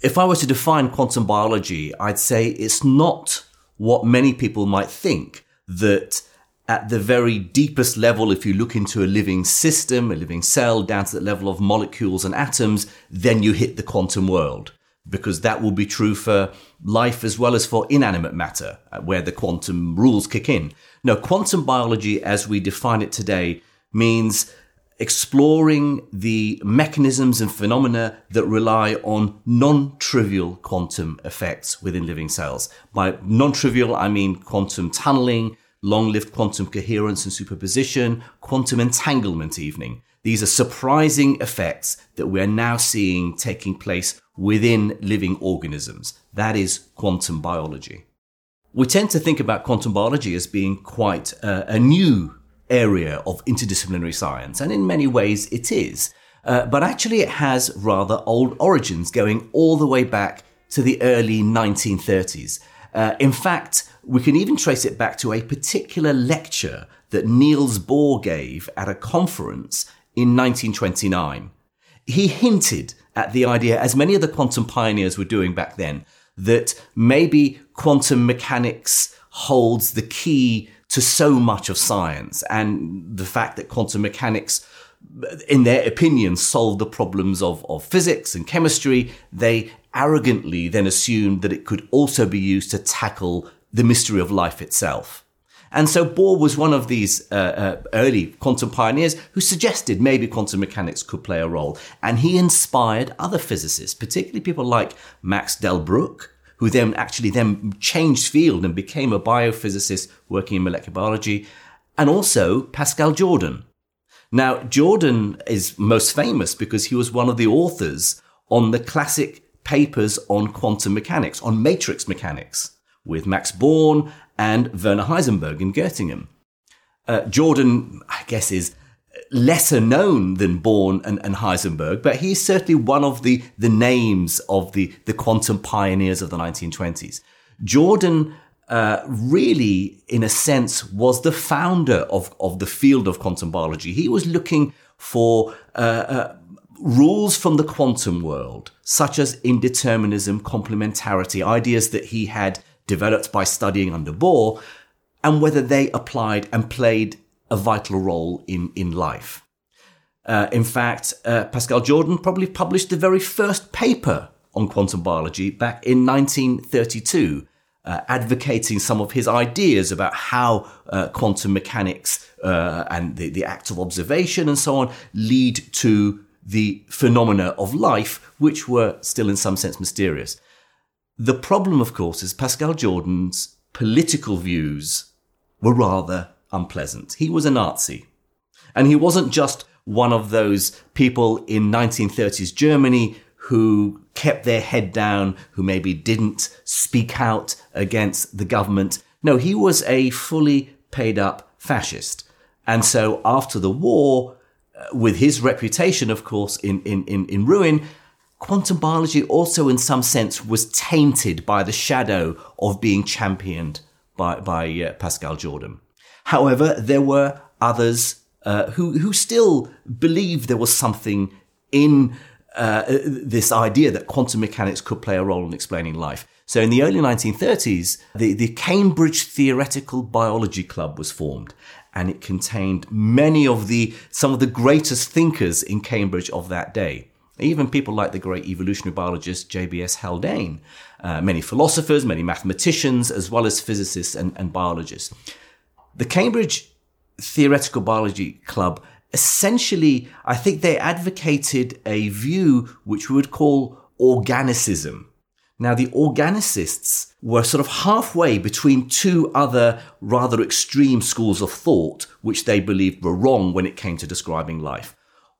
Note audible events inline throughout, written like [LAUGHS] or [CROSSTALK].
If I were to define quantum biology, I'd say it's not what many people might think that at the very deepest level, if you look into a living system, a living cell, down to the level of molecules and atoms, then you hit the quantum world. Because that will be true for life as well as for inanimate matter, uh, where the quantum rules kick in. No, quantum biology as we define it today means exploring the mechanisms and phenomena that rely on non-trivial quantum effects within living cells. By non-trivial, I mean quantum tunneling, long-lived quantum coherence and superposition, quantum entanglement evening. These are surprising effects that we're now seeing taking place within living organisms. That is quantum biology. We tend to think about quantum biology as being quite a, a new area of interdisciplinary science, and in many ways it is. Uh, but actually, it has rather old origins going all the way back to the early 1930s. Uh, in fact, we can even trace it back to a particular lecture that Niels Bohr gave at a conference in 1929. He hinted at the idea, as many of the quantum pioneers were doing back then, that maybe quantum mechanics holds the key to so much of science and the fact that quantum mechanics in their opinion solved the problems of, of physics and chemistry they arrogantly then assumed that it could also be used to tackle the mystery of life itself and so Bohr was one of these uh, uh, early quantum pioneers who suggested maybe quantum mechanics could play a role. And he inspired other physicists, particularly people like Max Delbruck, who then actually then changed field and became a biophysicist working in molecular biology, and also Pascual Jordan. Now, Jordan is most famous because he was one of the authors on the classic papers on quantum mechanics, on matrix mechanics, with Max Born and Werner Heisenberg in Göttingen. Uh, Jordan, I guess, is lesser known than Born and, and, Heisenberg, but he's certainly one of the, the names of the, the quantum pioneers of the 1920s. Jordan uh, really, in a sense, was the founder of, of the field of quantum biology. He was looking for uh, uh, rules from the quantum world, such as indeterminism, complementarity, ideas that he had developed by studying under Bohr, and whether they applied and played a vital role in, in life. Uh, in fact, uh, Pascual Jordan probably published the very first paper on quantum biology back in 1932, uh, advocating some of his ideas about how uh, quantum mechanics uh, and the, the act of observation and so on lead to the phenomena of life, which were still in some sense mysterious. The problem, of course, is Pascual Jordan's political views were rather unpleasant. He was a Nazi. And he wasn't just one of those people in 1930s Germany who kept their head down, who maybe didn't speak out against the government. No, he was a fully paid up fascist. And so after the war, uh, with his reputation, of course, in, in, in, in ruin, quantum biology also, in some sense, was tainted by the shadow of being championed by, by uh, Pascual Jordan. However, there were others uh, who who still believed there was something in uh, this idea that quantum mechanics could play a role in explaining life. So in the early 1930s, the, the Cambridge Theoretical Biology Club was formed and it contained many of the, some of the greatest thinkers in Cambridge of that day. Even people like the great evolutionary biologist J.B.S. Haldane, uh, many philosophers, many mathematicians, as well as physicists and, and biologists. The Cambridge Theoretical Biology Club essentially, I think they advocated a view which we would call organicism. Now, the organicists were sort of halfway between two other rather extreme schools of thought, which they believed were wrong when it came to describing life.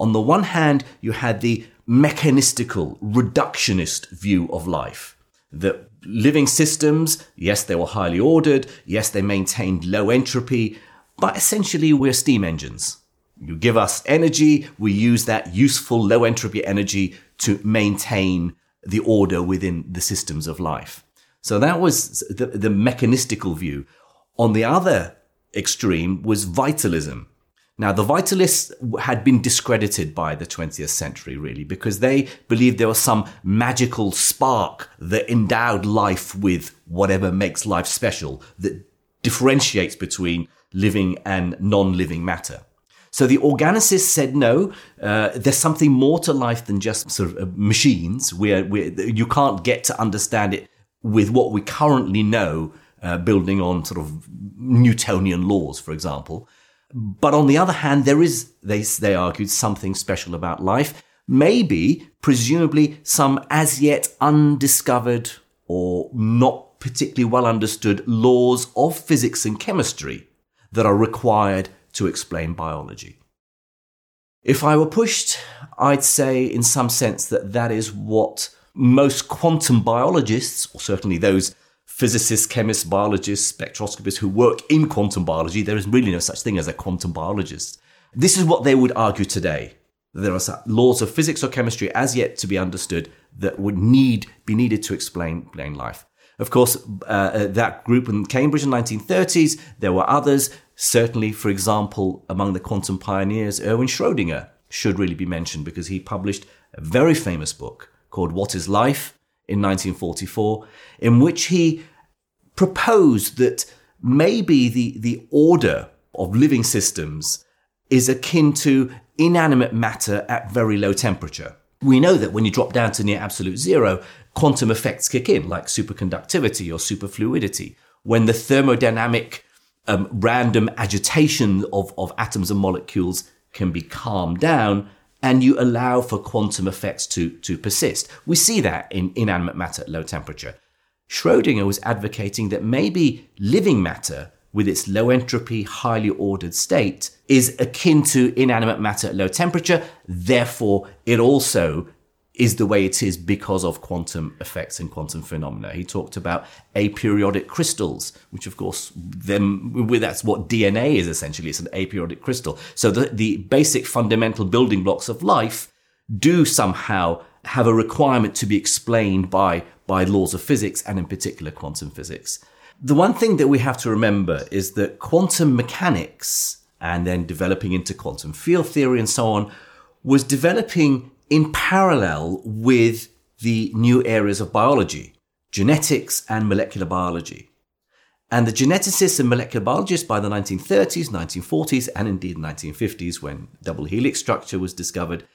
On the one hand, you had the mechanistical, reductionist view of life, that living systems, yes, they were highly ordered. Yes, they maintained low entropy, but essentially we're steam engines. You give us energy, we use that useful low entropy energy to maintain the order within the systems of life. So that was the, the mechanistical view. On the other extreme was vitalism. Now, the vitalists had been discredited by the 20th century, really, because they believed there was some magical spark that endowed life with whatever makes life special, that differentiates between living and non living matter. So the organicists said, no, uh, there's something more to life than just sort of uh, machines. Where you can't get to understand it with what we currently know, uh, building on sort of Newtonian laws, for example. But on the other hand, there is, they, they argued, something special about life. Maybe, presumably, some as yet undiscovered or not particularly well understood laws of physics and chemistry that are required to explain biology. If I were pushed, I'd say in some sense that that is what most quantum biologists, or certainly those physicists, chemists, biologists, spectroscopists who work in quantum biology, there is really no such thing as a quantum biologist. This is what they would argue today. There are laws of physics or chemistry as yet to be understood that would need be needed to explain, explain life. Of course, uh, uh that group in Cambridge in the 1930s, there were others. Certainly, for example, among the quantum pioneers, Erwin Schrödinger should really be mentioned because he published a very famous book called What is Life in 1944, in which he proposed that maybe the, the order of living systems is akin to inanimate matter at very low temperature. We know that when you drop down to near absolute zero, quantum effects kick in, like superconductivity or superfluidity. When the thermodynamic um, random agitation of, of atoms and molecules can be calmed down and you allow for quantum effects to, to persist. We see that in inanimate matter at low temperature. Schrodinger was advocating that maybe living matter, with its low entropy, highly ordered state, is akin to inanimate matter at low temperature. Therefore, it also is the way it is because of quantum effects and quantum phenomena. He talked about aperiodic crystals, which of course, then that's what DNA is essentially. It's an aperiodic crystal. So the, the basic fundamental building blocks of life do somehow have a requirement to be explained by, by laws of physics and in particular quantum physics. The one thing that we have to remember is that quantum mechanics and then developing into quantum field theory and so on was developing in parallel with the new areas of biology, genetics and molecular biology. And the geneticists and molecular biologists by the 1930s, 1940s, and indeed 1950s, when double helix structure was discovered,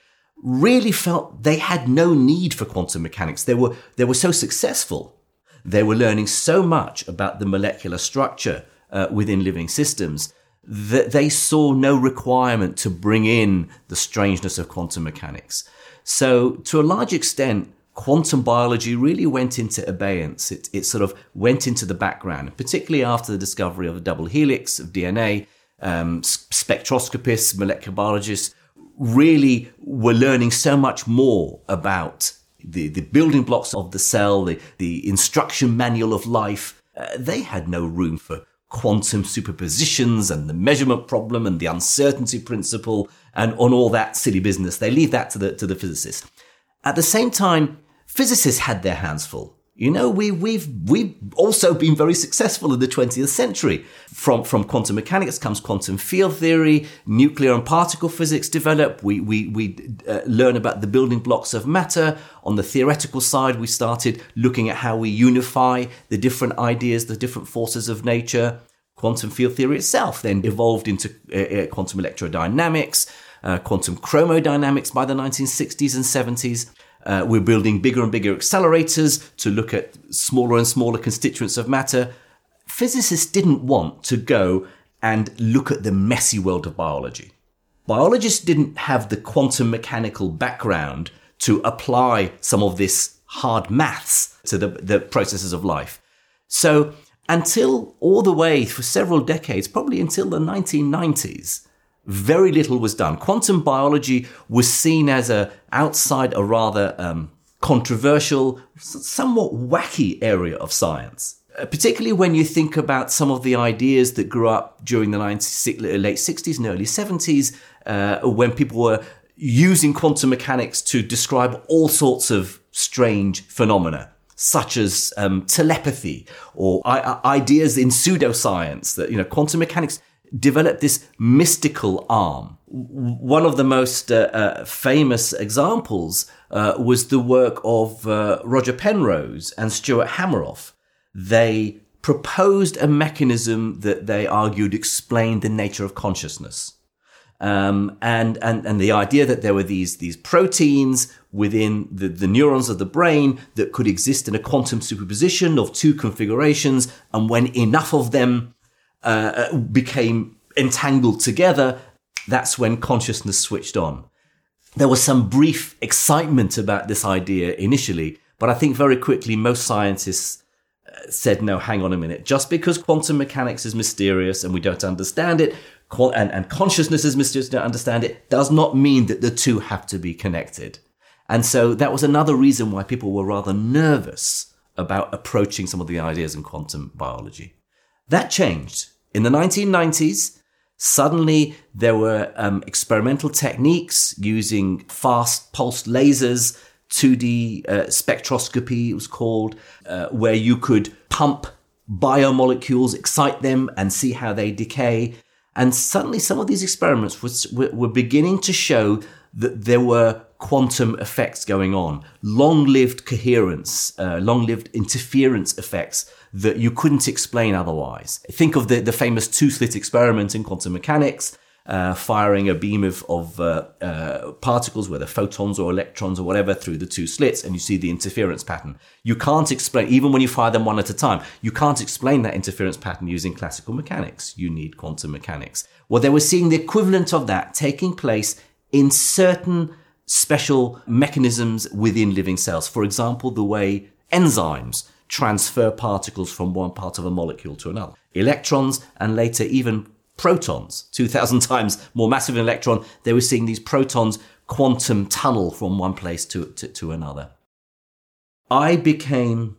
really felt they had no need for quantum mechanics. They were, they were so successful. They were learning so much about the molecular structure uh, within living systems that they saw no requirement to bring in the strangeness of quantum mechanics. So, to a large extent, quantum biology really went into abeyance. It, it sort of went into the background, particularly after the discovery of the double helix of DNA. Um, spectroscopists, molecular biologists really were learning so much more about the, the building blocks of the cell, the, the instruction manual of life. Uh, they had no room for quantum superpositions and the measurement problem and the uncertainty principle and on all that silly business. They leave that to the, to the physicists. At the same time, physicists had their hands full. You know, we, we've, we've also been very successful in the 20th century. From, from quantum mechanics comes quantum field theory, nuclear and particle physics develop. We, we, we uh, learn about the building blocks of matter. On the theoretical side, we started looking at how we unify the different ideas, the different forces of nature. Quantum field theory itself then evolved into uh, uh quantum electrodynamics, uh, quantum chromodynamics by the 1960s and 70s. Uh, we're building bigger and bigger accelerators to look at smaller and smaller constituents of matter. Physicists didn't want to go and look at the messy world of biology. Biologists didn't have the quantum mechanical background to apply some of this hard maths to the, the processes of life. So until all the way for several decades, probably until the 1990s, very little was done. Quantum biology was seen as a outside a rather um, controversial, somewhat wacky area of science. Uh, particularly when you think about some of the ideas that grew up during the 90, late 60s and early 70s, uh, when people were using quantum mechanics to describe all sorts of strange phenomena such as um, telepathy or I- ideas in pseudoscience that you know quantum mechanics developed this mystical arm. One of the most uh, uh, famous examples uh, was the work of uh, Roger Penrose and Stuart Hameroff. They proposed a mechanism that they argued explained the nature of consciousness. Um, and, and, and the idea that there were these, these proteins within the, the neurons of the brain that could exist in a quantum superposition of two configurations. And when enough of them uh, uh, became entangled together, that's when consciousness switched on. There was some brief excitement about this idea initially, but I think very quickly most scientists uh, said, no, hang on a minute. Just because quantum mechanics is mysterious and we don't understand it, and, and consciousness is mysterious, and don't understand it, does not mean that the two have to be connected. And so that was another reason why people were rather nervous about approaching some of the ideas in quantum biology. That changed. In the 1990s, suddenly there were um, experimental techniques using fast pulsed lasers, 2D uh, spectroscopy, it was called, uh, where you could pump biomolecules, excite them, and see how they decay. And suddenly, some of these experiments was, were beginning to show that there were quantum effects going on, long lived coherence, uh, long lived interference effects that you couldn't explain otherwise. Think of the, the famous two slit experiment in quantum mechanics. Uh, firing a beam of, of uh, uh, particles, whether photons or electrons or whatever, through the two slits, and you see the interference pattern. You can't explain, even when you fire them one at a time, you can't explain that interference pattern using classical mechanics. You need quantum mechanics. Well, they were seeing the equivalent of that taking place in certain special mechanisms within living cells. For example, the way enzymes transfer particles from one part of a molecule to another. Electrons and later even protons, 2000 times more massive than an electron, they were seeing these protons quantum tunnel from one place to, to, to another. I became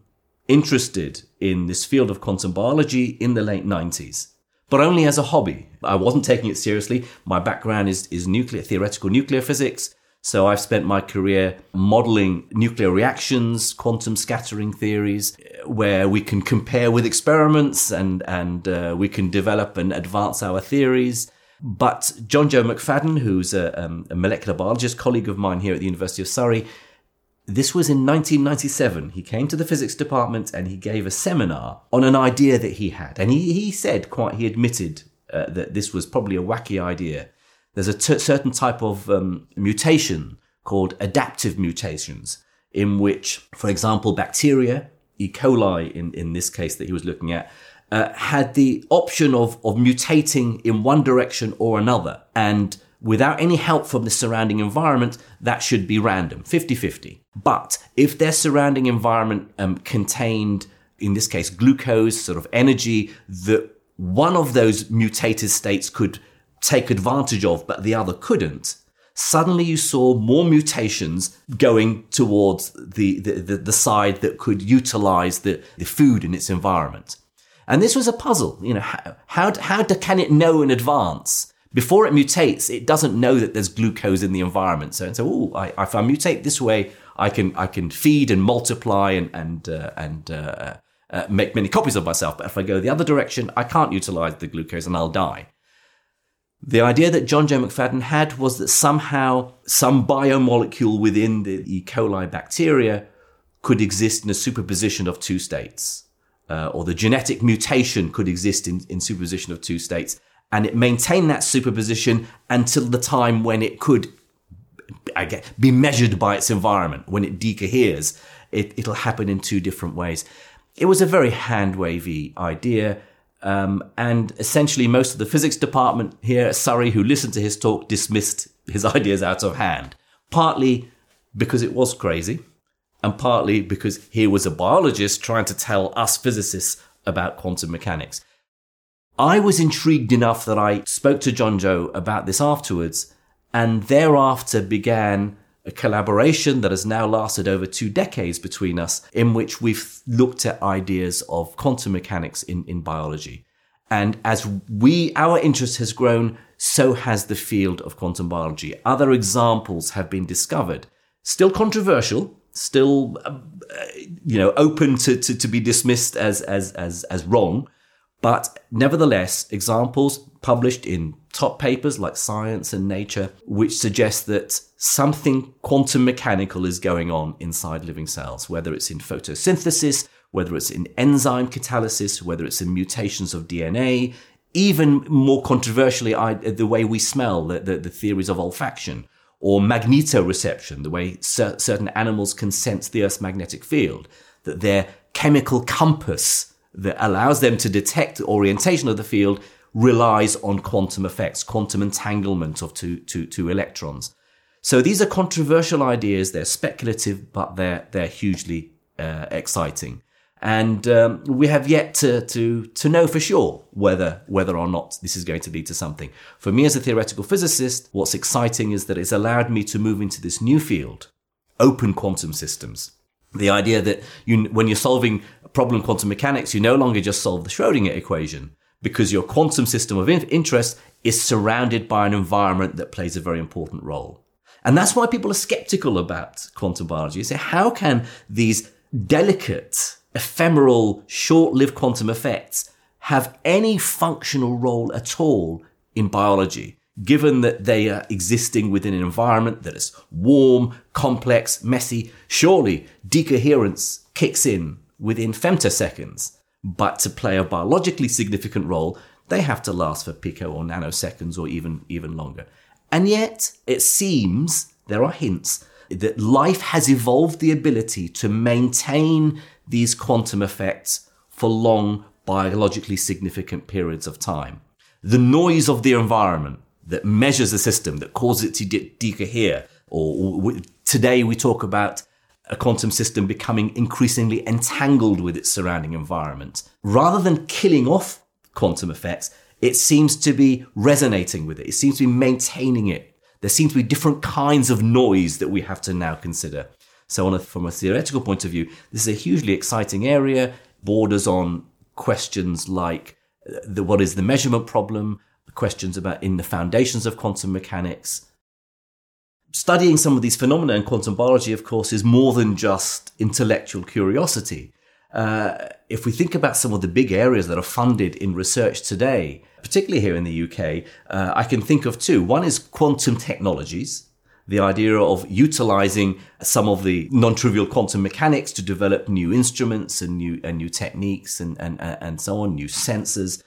interested in this field of quantum biology in the late 90s, but only as a hobby. I wasn't taking it seriously. My background is, is nuclear, theoretical nuclear physics. So I've spent my career modeling nuclear reactions, quantum scattering theories, where we can compare with experiments and, and uh, we can develop and advance our theories. But Johnjoe McFadden, who's a, um, a molecular biologist, colleague of mine here at the University of Surrey, this was in 1997. He came to the physics department and he gave a seminar on an idea that he had. And he, he said quite, he admitted uh, that this was probably a wacky idea there's a t- certain type of um, mutation called adaptive mutations, in which, for example, bacteria, E. coli in, in this case that he was looking at, uh, had the option of, of mutating in one direction or another. And without any help from the surrounding environment, that should be random, 50 50. But if their surrounding environment um, contained, in this case, glucose, sort of energy, that one of those mutated states could take advantage of, but the other couldn't, suddenly you saw more mutations going towards the, the, the, the side that could utilize the, the food in its environment. And this was a puzzle. You know, how, how, how do, can it know in advance? Before it mutates, it doesn't know that there's glucose in the environment. So, so oh, I, if I mutate this way, I can, I can feed and multiply and, and, uh, and, uh, uh, make many copies of myself. But if I go the other direction, I can't utilize the glucose and I'll die. The idea that John J. McFadden had was that somehow some biomolecule within the E. coli bacteria could exist in a superposition of two states, uh, or the genetic mutation could exist in, in superposition of two states, and it maintained that superposition until the time when it could guess, be measured by its environment. When it decoheres, it, it'll happen in two different ways. It was a very hand wavy idea. Um, and essentially, most of the physics department here at Surrey who listened to his talk dismissed his [LAUGHS] ideas out of hand, partly because it was crazy, and partly because he was a biologist trying to tell us physicists about quantum mechanics. I was intrigued enough that I spoke to Johnjoe about this afterwards, and thereafter began a collaboration that has now lasted over two decades between us, in which we've looked at ideas of quantum mechanics in, in biology. And as we, our interest has grown, so has the field of quantum biology. Other examples have been discovered. Still controversial, still, uh, you know, open to, to, to be dismissed as, as, as, as wrong. But nevertheless, examples published in top papers like Science and Nature, which suggest that something quantum mechanical is going on inside living cells, whether it's in photosynthesis, whether it's in enzyme catalysis, whether it's in mutations of DNA, even more controversially, I, the way we smell, the, the, the theories of olfaction, or magnetoreception, the way cer- certain animals can sense the Earth's magnetic field, that their chemical compass that allows them to detect the orientation of the field relies on quantum effects, quantum entanglement of two, two, two electrons. So these are controversial ideas. They're speculative, but they're, they're hugely uh, exciting. And um, we have yet to, to, to know for sure whether, whether or not this is going to lead to something. For me as a theoretical physicist, what's exciting is that it's allowed me to move into this new field, open quantum systems. The idea that you, when you're solving problem quantum mechanics, you no longer just solve the Schrodinger equation because your quantum system of interest is surrounded by an environment that plays a very important role. And that's why people are skeptical about quantum biology. You say, how can these delicate ephemeral, short lived quantum effects have any functional role at all in biology, given that they are existing within an environment that is warm, complex, messy. Surely decoherence kicks in within femtoseconds. But to play a biologically significant role, they have to last for pico or nanoseconds or even, even longer. And yet, it seems, there are hints, that life has evolved the ability to maintain these quantum effects for long, biologically significant periods of time. The noise of the environment that measures the system, that causes it to de- decohere, or, or today we talk about a quantum system becoming increasingly entangled with its surrounding environment. Rather than killing off quantum effects, it seems to be resonating with it. It seems to be maintaining it. There seem to be different kinds of noise that we have to now consider. So, a, from a theoretical point of view, this is a hugely exciting area, borders on questions like uh, the, what is the measurement problem, questions about in the foundations of quantum mechanics. Studying some of these phenomena in quantum biology, of course, is more than just intellectual curiosity. Uh, if we think about some of the big areas that are funded in research today, particularly here in the UK, uh, I can think of two. One is quantum technologies, the idea of utilizing some of the non-trivial quantum mechanics to develop new instruments and new and new techniques and, and, and so on, new sensors.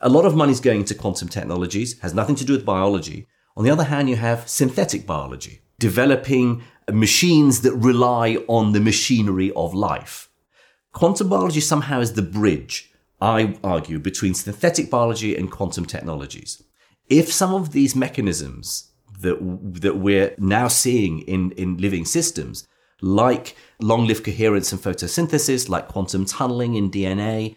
A lot of money is going into quantum technologies, has nothing to do with biology. On the other hand, you have synthetic biology, developing machines that rely on the machinery of life. Quantum biology somehow is the bridge, I argue, between synthetic biology and quantum technologies. If some of these mechanisms that that we're now seeing in in living systems, like long-lived coherence and photosynthesis, like quantum tunneling in DNA.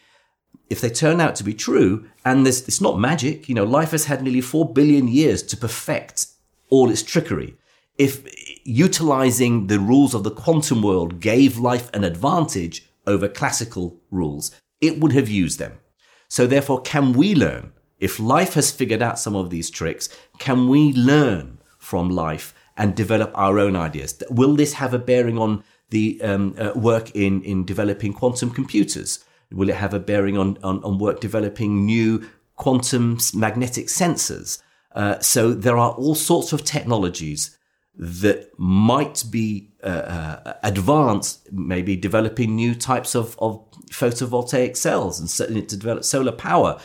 If they turn out to be true, and this, it's not magic, you know, life has had nearly four billion years to perfect all its trickery. If utilizing the rules of the quantum world gave life an advantage over classical rules, it would have used them. So therefore, can we learn if life has figured out some of these tricks, can we learn from life and develop our own ideas? Will this have a bearing on the um, uh, work in, in developing quantum computers? Will it have a bearing on, on, on work developing new quantum magnetic sensors? Uh, so there are all sorts of technologies that might be uh, uh, advanced, maybe developing new types of, of photovoltaic cells and certainly to develop solar power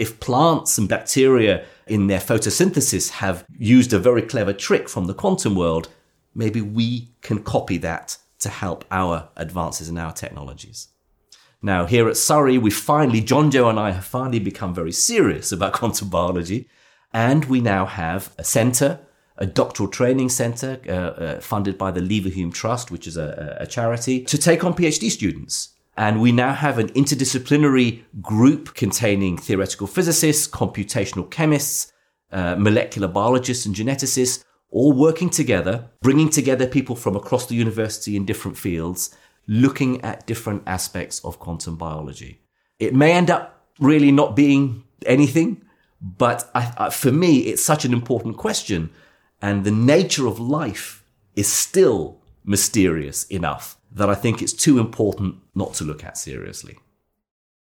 if plants and bacteria in their photosynthesis have used a very clever trick from the quantum world, maybe we can copy that to help our advances in our technologies. Now, here at Surrey, we finally, Johnjoe and I have finally become very serious about [LAUGHS] quantum biology, and we now have a centre, a doctoral training centre uh, uh, funded by the Leverhulme Trust, which is a, a charity, to take on PhD students. And we now have an interdisciplinary group containing theoretical physicists, computational chemists, uh, molecular biologists, and geneticists, all working together, bringing together people from across the university in different fields, looking at different aspects of quantum biology. It may end up really not being anything, but I, I, for me, it's such an important question. And the nature of life is still mysterious enough that I think it's too important not to look at seriously.